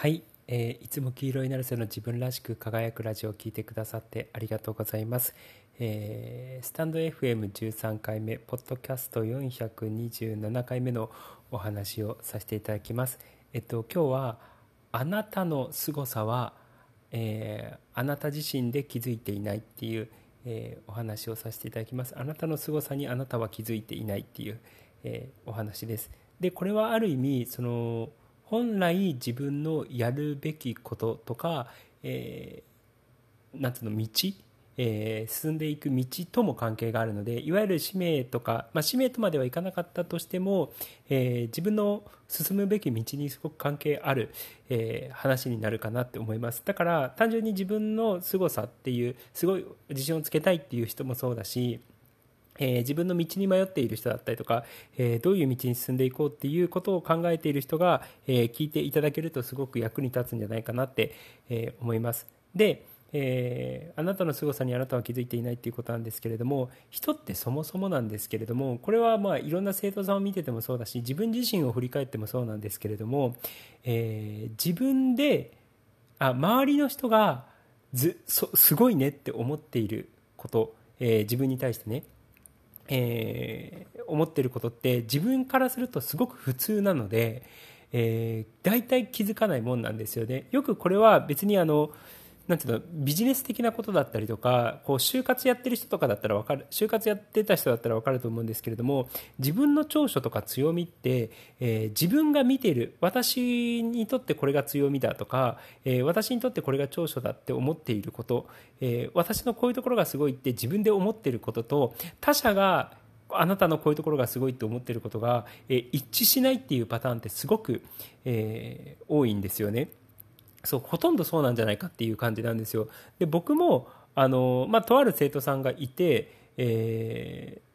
はい、えーいつも黄色いナルセの自分らしく輝くラジオを聞いてくださってありがとうございます。えースタンド FM13 回目、ポッドキャスト427回目のお話をさせていただきます。えっと、今日は、あなたの凄さは、えーあなた自身で気づいていないっていう、えーお話をさせていただきます。あなたの凄さにあなたは気づいていないっていう、えーお話です。で、これはある意味、その、本来自分のやるべきこととか、えーなんつうの道、えー進んでいく道とも関係があるのでいわゆる使命とか、まあ、使命とまではいかなかったとしても、えー自分の進むべき道にすごく関係ある、えー話になるかなって思います。だから単純に自分の凄さっていうすごい自信をつけたいっていう人もそうだしえー自分の道に迷っている人だったりとか、えーどういう道に進んでいこうっていうことを考えている人が、えー聞いていただけるとすごく役に立つんじゃないかなって、え思います。で、えあなたの凄さにあなたは気づいていないっていうことなんですけれども人ってそもそもなんですけれどもこれはまあいろんな生徒さんを見ててもそうだし自分自身を振り返ってもそうなんですけれども、え自分であ周りの人がずすごいねって思っていること、え自分に対してねえー思ってることって自分からするとすごく普通なので、えー大体気づかないもんなんですよね。よくこれは別にあのなんていうのビジネス的なことだったりとかこう就活やってる人とかだったらわかる就活やってた人だったらわかると思うんですけれども自分の長所とか強みって、えー自分が見てる私にとってこれが強みだとか、えー私にとってこれが長所だって思っていること、えー私のこういうところがすごいって自分で思っていることと他者があなたのこういうところがすごいと思っていることが、え一致しないっていうパターンってすごく、えー多いんですよね。そうほとんどそうなんじゃないかっていう感じなんですよ。で僕もあの、まあ、とある生徒さんがいて、えー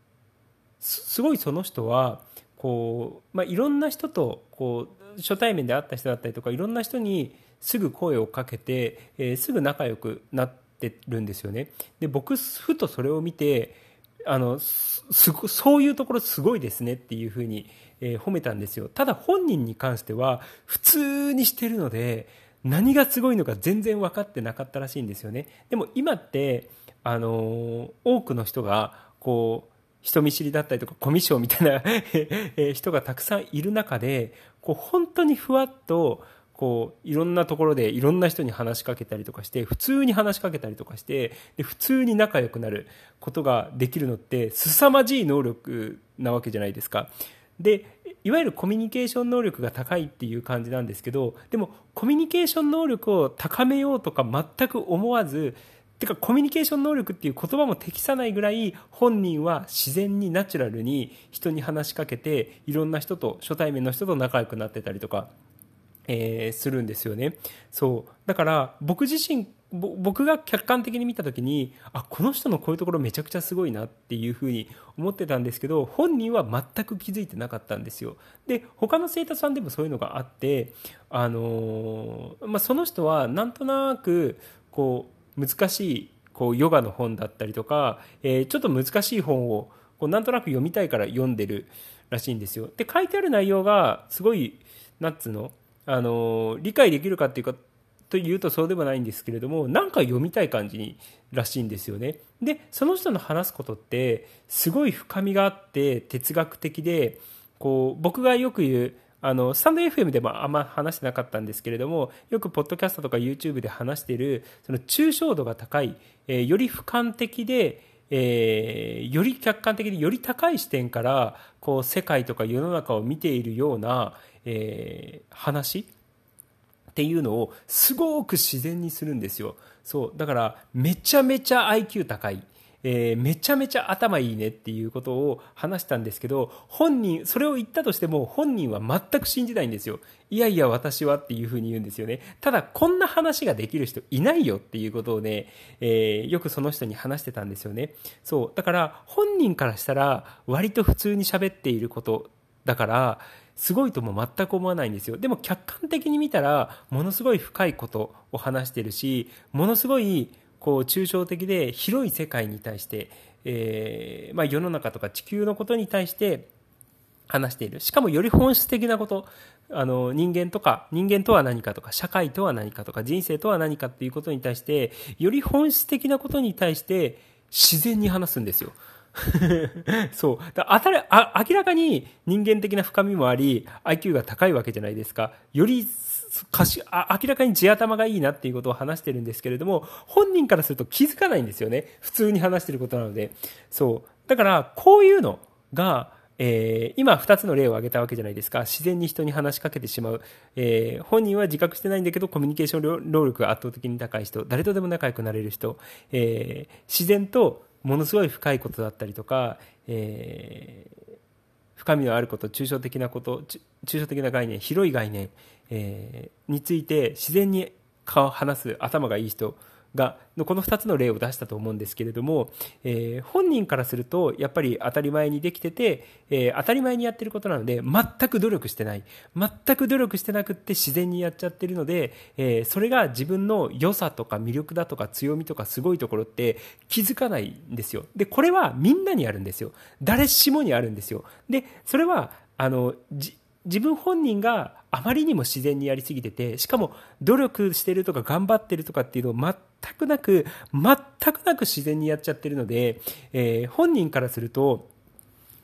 すごいその人はこう、まあ、いろんな人とこう初対面で会った人だったりとかいろんな人にすぐ声をかけて、えーすぐ仲良くなってるんですよね。で僕ふとそれを見てあのそういうところすごいですねっていうふうに、えー褒めたんですよただ本人に関しては普通にしてるので何がすごいのか全然分かってなかったらしいんですよねでも今って、あの多くの人がこう人見知りだったりとかコミュ障みたいな人がたくさんいる中でこう本当にふわっとこういろんなところでいろんな人に話しかけたりとかして普通に話しかけたりとかしてで普通に仲良くなることができるのって凄まじい能力なわけじゃないですか。でいわゆるコミュニケーション能力が高いっていう感じなんですけどでもコミュニケーション能力を高めようとか全く思わずてかコミュニケーション能力っていう言葉も適さないぐらい本人は自然にナチュラルに人に話しかけていろんな人と初対面の人と仲良くなってたりとかえーするんですよね。そう。だから、僕自身、僕が客観的に見たときに、あ、この人のこういうところめちゃくちゃすごいなっていうふうに思ってたんですけど、本人は全く気づいてなかったんですよ。で、他の生徒さんでもそういうのがあって、あのーまあ、その人はなんとなく、こう、難しい、こう、ヨガの本だったりとか、えーちょっと難しい本を、こうなんとなく読みたいから読んでるらしいんですよ。で、書いてある内容が、すごい、なんつうのあの理解できるかっていうかというとそうでもないんですけれどもなんか読みたい感じにらしいんですよね。でその人の話すことってすごい深みがあって哲学的でこう僕がよく言うあのスタンド FM でもあんま話してなかったんですけれどもよくポッドキャストとか YouTube で話しているその抽象度が高い、えーより俯瞰的でえーより客観的でより高い視点からこう世界とか世の中を見ているような、えー話っていうのをすごく自然にするんですよ。そう。だからめちゃめちゃ IQ 高い、えーめちゃめちゃ頭いいねっていうことを話したんですけど本人それを言ったとしても本人は全く信じないんですよ。いやいや私はっていうふうに言うんですよね。ただこんな話ができる人いないよっていうことをね、えーよくその人に話してたんですよね。そう。だから本人からしたら割と普通に喋っていることだからすごいとも全く思わないんですよでも客観的に見たらものすごい深いことを話してるしものすごいこう抽象的で広い世界に対して、えーまあ、世の中とか地球のことに対して話しているしかもより本質的なことあの人間とか人間とは何かとか社会とは何かとか人生とは何かっていうことに対してより本質的なことに対して自然に話すんですよ。そう。だあたりあ明らかに人間的な深みもあり IQ が高いわけじゃないですか。よりかしあ明らかに地頭がいいなっていうことを話してるんですけれども本人からすると気づかないんですよね。普通に話してることなので。そう。だからこういうのがえー、今2つの例を挙げたわけじゃないですか。自然に人に話しかけてしまう、えー、本人は自覚してないんだけどコミュニケーション能力が圧倒的に高い人。誰とでも仲良くなれる人、えー、自然とものすごい深いことだったりとか、えー、深みのあること抽象的なこと抽象的な概念広い概念、えー、について自然に顔を話す頭がいい人がこの2つの例を出したと思うんですけれども、えー、本人からするとやっぱり当たり前にできてて、えー、当たり前にやってることなので全く努力してない。全く努力してなくって自然にやっちゃってるので、えー、それが自分の良さとか魅力だとか強みとかすごいところって気づかないんですよ。でこれはみんなにあるんですよ。誰しもにあるんですよ。でそれはあの自分本人があまりにも自然にやりすぎててしかも努力してるとか頑張ってるとかっていうのを全くなく全くなく自然にやっちゃってるので、えー、本人からすると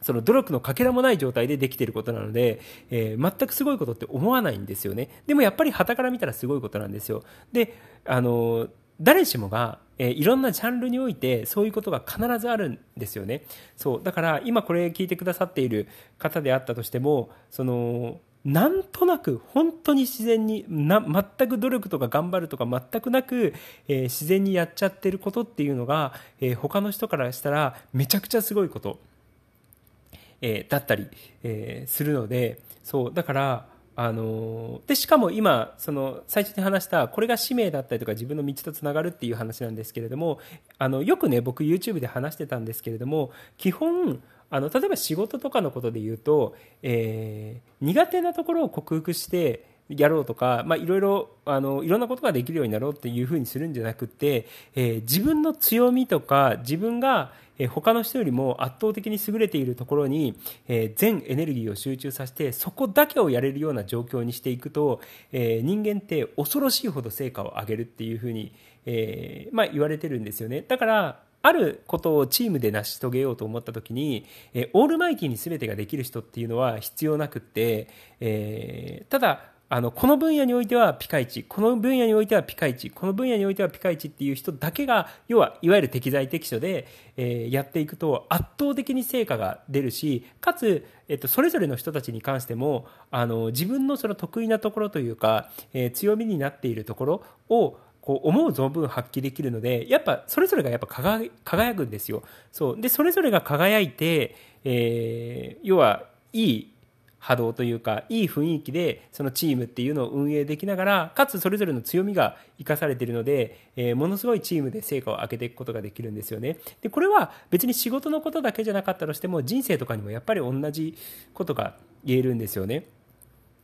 その努力のかけらもない状態でできていることなので、えー、全くすごいことって思わないんですよね。でもやっぱり旗から見たらすごいことなんですよ。であの誰しもが、えー、いろんなジャンルにおいてそういうことが必ずあるんですよね。そうだから今これ聞いてくださっている方であったとしてもそのなんとなく本当に自然にな全く努力とか頑張るとか全くなく、えー、自然にやっちゃってることっていうのが、えー、他の人からしたらめちゃくちゃすごいこと、えー、だったり、えー、するのでそうだからあのでしかも今その最初に話したこれが使命だったりとか自分の道とつながるっていう話なんですけれどもあのよくね僕 YouTube で話してたんですけれども基本あの例えば仕事とかのことで言うと、えー、苦手なところを克服してやろうとか、まあ、いろいろあのいろんなことができるようになろうっていうふうにするんじゃなくて、えー、自分の強みとか自分がえ他の人よりも圧倒的に優れているところに、え全エネルギーを集中させてそこだけをやれるような状況にしていくと、え人間って恐ろしいほど成果を上げるっていうふうに、えま、言われてるんですよね。だからあることをチームで成し遂げようと思った時に、えオールマイティに全てができる人っていうのは必要なくって、えただあのこの分野においてはピカイチこの分野においてはピカイチこの分野においてはピカイチっていう人だけが要はいわゆる適材適所で、えー、やっていくと圧倒的に成果が出るしかつ、えっと、それぞれの人たちに関してもあの自分のその得意なところというか、えー、強みになっているところをこう思う存分発揮できるのでやっぱそれぞれがやっぱ輝くんですよ。そう。でそれぞれが輝いて、えー、要はいい波動というかいい雰囲気でそのチームっていうのを運営できながらかつそれぞれの強みが生かされているので、えー、ものすごいチームで成果を上げていくことができるんですよねでこれは別に仕事のことだけじゃなかったとしても人生とかにもやっぱり同じことが言えるんですよね。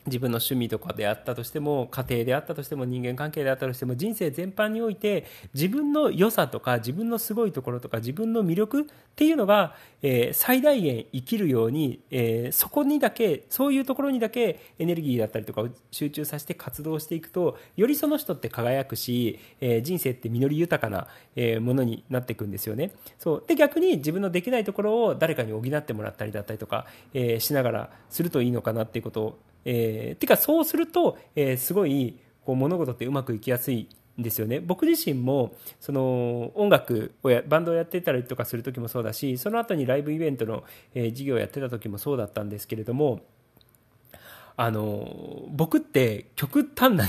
自分の趣味とかであったとしても家庭であったとしても人間関係であったとしても人生全般において自分の良さとか自分のすごいところとか自分の魅力っていうのが、えー、最大限生きるように、えー、そこにだけそういうところにだけエネルギーだったりとかを集中させて活動していくとよりその人って輝くし、えー、人生って実り豊かな、えものになっていくんですよね。そう。で逆に自分のできないところを誰かに補ってもらったりだったりとか、えしながらするといいのかなっていうことをえー、てかそうすると、えー、すごいこう物事ってうまくいきやすいんですよね。僕自身もその音楽をやバンドをやってたりとかする時もそうだしその後にライブイベントの、えー、授業をやってた時もそうだったんですけれどもあの僕って極端な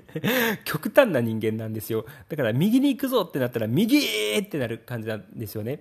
極端な人間なんですよ。だから右に行くぞってなったら右ってなる感じなんですよね。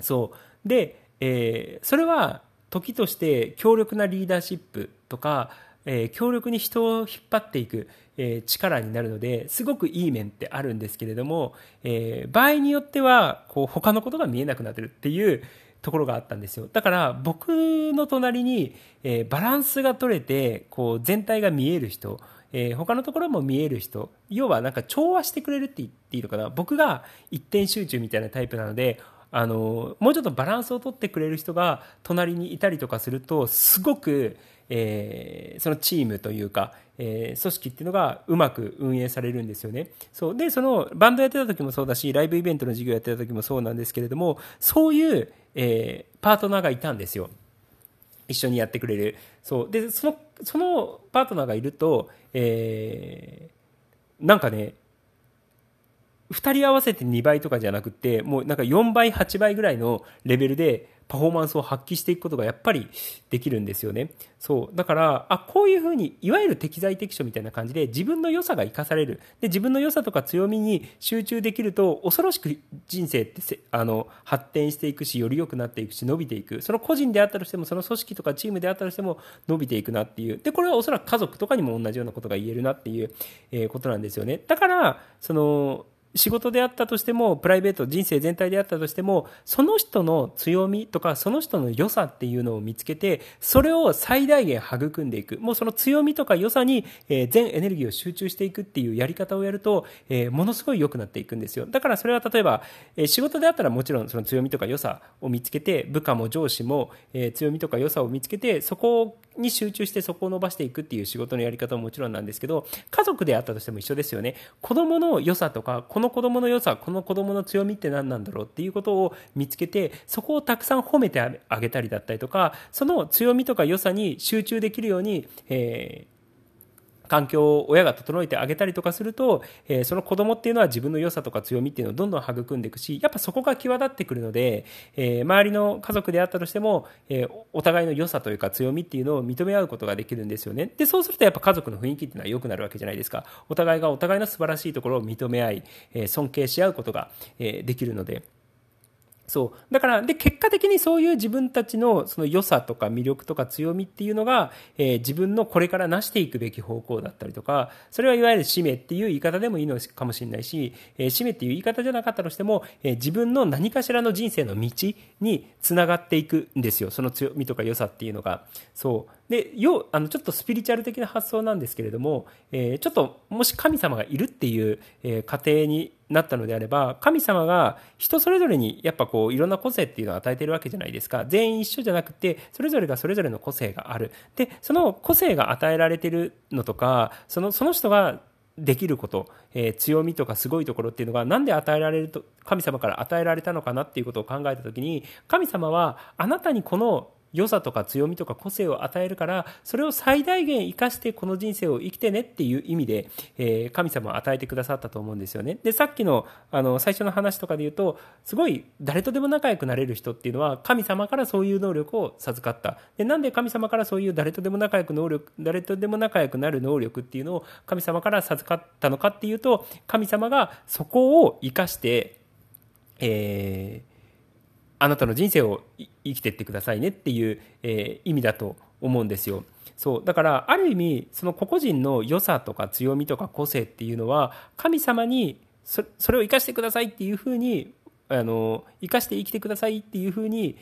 そう。で、えー、それは時として強力なリーダーシップとか、えー、強力に人を引っ張っていく、えー、力になるのですごくいい面ってあるんですけれども、えー、場合によってはこう他のことが見えなくなってるっていうところがあったんですよ。だから僕の隣に、えバランスが取れてこう全体が見える人えー、他のところも見える人要はなんか調和してくれるって言っていいのかな。僕が一点集中みたいなタイプなのであのもうちょっとバランスをとってくれる人が隣にいたりとかするとすごく、えー、そのチームというか、えー、組織っていうのがうまく運営されるんですよね。そうで、そのバンドやってた時もそうだし、ライブイベントの授業やってた時もそうなんですけれども、そういう、えー、パートナーがいたんですよ。一緒にやってくれる。そう。で、その、そのパートナーがいると、えー、なんかね、2人合わせて2倍とかじゃなくて、もうなんか4倍、8倍ぐらいのレベルでパフォーマンスを発揮していくことがやっぱりできるんですよね。そう。だから、あ、こういうふうに、いわゆる適材適所みたいな感じで自分の良さが生かされる。で、自分の良さとか強みに集中できると、恐ろしく人生ってあの、発展していくし、より良くなっていくし、伸びていく。その個人であったとしても、その組織とかチームであったとしても、伸びていくなっていう。で、これはおそらく家族とかにも同じようなことが言えるなっていう、えー、ことなんですよね。だから、その、仕事であったとしても、プライベート、人生全体であったとしても、その人の強みとか、その人の良さっていうのを見つけて、それを最大限育んでいく。もうその強みとか良さに、え全エネルギーを集中していくっていうやり方をやると、えものすごい良くなっていくんですよ。だからそれは例えば、え仕事であったらもちろんその強みとか良さを見つけて、部下も上司も、え強みとか良さを見つけて、そこをに集中してそこを伸ばしていくっていう仕事のやり方ももちろんなんですけど、家族であったとしても一緒ですよね。子供の良さとか、この子供の良さ、この子供の強みって何なんだろうっていうことを見つけて、そこをたくさん褒めてあげたりだったりとか、その強みとか良さに集中できるように、えー環境を親が整えてあげたりとかすると、えー、その子供っていうのは自分の良さとか強みっていうのをどんどん育んでいくし、やっぱそこが際立ってくるので、えー、周りの家族であったとしても、えー、お互いの良さというか強みっていうのを認め合うことができるんですよね。で、そうするとやっぱ家族の雰囲気っていうのは良くなるわけじゃないですか。お互いがお互いの素晴らしいところを認め合い、え尊敬し合うことが、えできるので、そう。だから、で、結果的にそういう自分たちのその良さとか魅力とか強みっていうのが、えー、自分のこれから成していくべき方向だったりとか、それはいわゆる使命っていう言い方でもいいのかもしれないし、えー、使命っていう言い方じゃなかったとしても、えー、自分の何かしらの人生の道につながっていくんですよ。その強みとか良さっていうのが。そう。で、よ、あの、ちょっとスピリチュアル的な発想なんですけれども、えー、ちょっと、もし神様がいるっていう、えー、過程になったのであれば、神様が人それぞれにやっぱこう、いろんな個性っていうのを与えてるわけじゃないですか。全員一緒じゃなくて、それぞれがそれぞれの個性がある。で、その個性が与えられてるのとか、その、その人ができること、えー、強みとかすごいところっていうのがなんで与えられると神様から与えられたのかなっていうことを考えた時に神様はあなたにこの良さとか強みとか個性を与えるから、それを最大限生かしてこの人生を生きてねっていう意味で、えー、神様は与えてくださったと思うんですよね。で、さっきの、あの、最初の話とかで言うと、すごい誰とでも仲良くなれる人っていうのは、神様からそういう能力を授かった。で、なんで神様からそういう誰とでも仲良く能力、誰とでも仲良くなる能力っていうのを神様から授かったのかっていうと、神様がそこを生かして、えー、あなたの人生を生生きていってくださいねっていう、えー、意味だと思うんですよ。そうだからある意味その個々人の良さとか強みとか個性っていうのは神様にそれを生かしてくださいっていうふうにあの生かして生きてくださいっていうふうに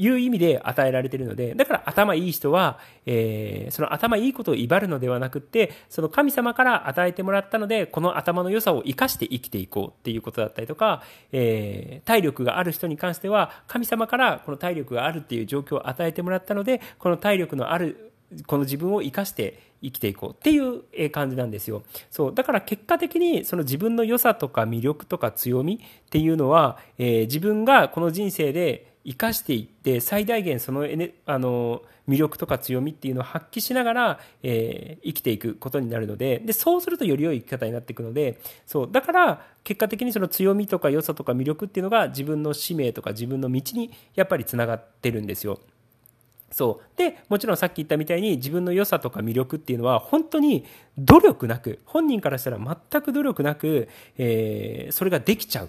いう意味で与えられているので、だから頭いい人は、えー、その頭いいことを威張るのではなくって、その神様から与えてもらったので、この頭の良さを生かして生きていこうっていうことだったりとか、えー、体力がある人に関しては、神様からこの体力があるっていう状況を与えてもらったので、この体力のある、この自分を生かして生きていこうっていう感じなんですよ。そう。だから結果的にその自分の良さとか魅力とか強みっていうのは、えー、自分がこの人生で生かしていって最大限そのあの魅力とか強みっていうのを発揮しながら、えー、生きていくことになるのででそうするとより良い生き方になっていくのでそうだから結果的にその強みとか良さとか魅力っていうのが自分の使命とか自分の道にやっぱりつながってるんですよ。そう。で、もちろんさっき言ったみたいに自分の良さとか魅力っていうのは本当に努力なく、本人からしたら全く努力なく、えー、それができちゃう。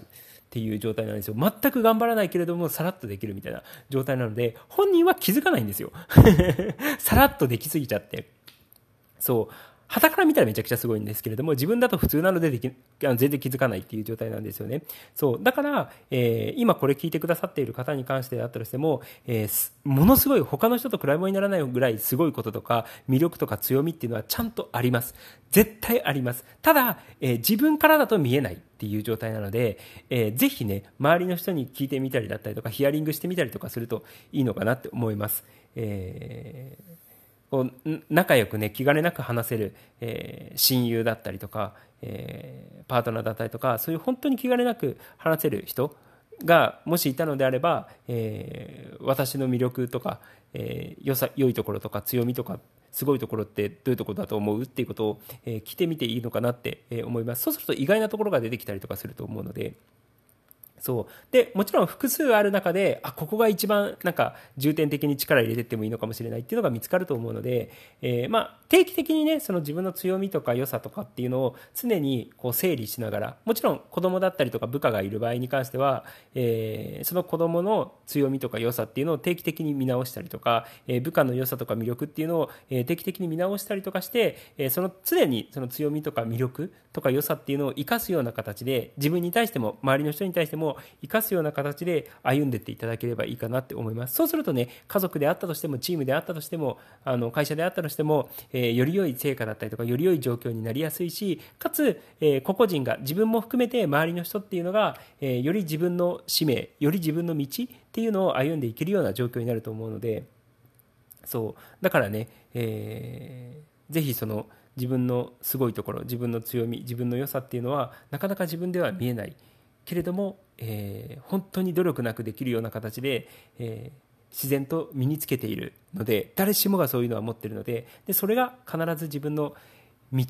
っていう状態なんですよ。全く頑張らないけれども、さらっとできるみたいな状態なので、本人は気づかないんですよ。さらっとできすぎちゃって。そう。旗から見たらめちゃくちゃすごいんですけれども、自分だと普通なのででき全然気づかないっていう状態なんですよね。そう。だから、えー、今これ聞いてくださっている方に関してであったとしても、えー、ものすごい他の人と比べ物にならないぐらいすごいこととか、魅力とか強みっていうのはちゃんとあります。絶対あります。ただ、えー、自分からだと見えないっていう状態なので、えー、ぜひね、周りの人に聞いてみたりだったりとか、ヒアリングしてみたりとかするといいのかなって思います。えーこう仲良くね気兼ねなく話せる、えー、親友だったりとか、えー、パートナーだったりとかそういう本当に気兼ねなく話せる人がもしいたのであれば、えー、私の魅力とか、えー、良さ良いところとか強みとかすごいところってどういうところだと思うっていうことを、えー、聞いてみていいのかなって思いますそうすると意外なところが出てきたりとかすると思うので。そう。で、もちろん複数ある中で、あ、ここが一番なんか重点的に力入れてってもいいのかもしれないっていうのが見つかると思うので、えー、まあ、定期的にね、その自分の強みとか良さとかっていうのを常にこう整理しながら、もちろん子供だったりとか部下がいる場合に関しては、えー、その子供の強みとか良さっていうのを定期的に見直したりとか、えー、部下の良さとか魅力っていうのを、え定期的に見直したりとかして、えその常にその強みとか魅力とか良さっていうのを生かすような形で、自分に対しても周りの人に対しても生かすような形で歩んでっていただければいいかなって思います。そうするとね、家族であったとしても、チームであったとしても、あの会社であったとしても、えー、より良い成果だったりとか、より良い状況になりやすいし、かつ、えー、個々人が、自分も含めて周りの人っていうのが、えー、より自分の使命、より自分の道っていうのを歩んでいけるような状況になると思うので、そう、だからね、えー、ぜひその、自分のすごいところ自分の強み自分の良さっていうのはなかなか自分では見えないけれども、えー、本当に努力なくできるような形で、えー、自然と身につけているので誰しもがそういうのは持っているのででそれが必ず自分の道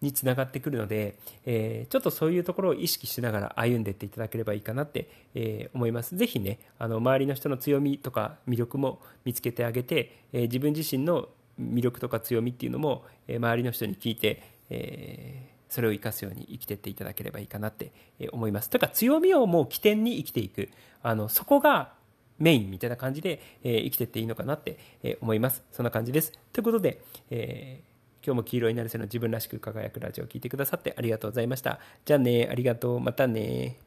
につながってくるので、えー、ちょっとそういうところを意識しながら歩んでいっていただければいいかなって、えー、思います。ぜひね、あの周りの人の強みとか魅力も見つけてあげて、えー、自分自身の魅力とか強みっていうのも、え周りの人に聞いて、えーそれを生かすように生きていっていただければいいかなって思います。というか強みをもう起点に生きていく。あの、そこがメインみたいな感じで、え生きていっていいのかなって、え思います。そんな感じです。ということで、えー、今日も黄色いなるせの自分らしく輝くラジオを聴いてくださってありがとうございました。じゃあね、ありがとう。またね。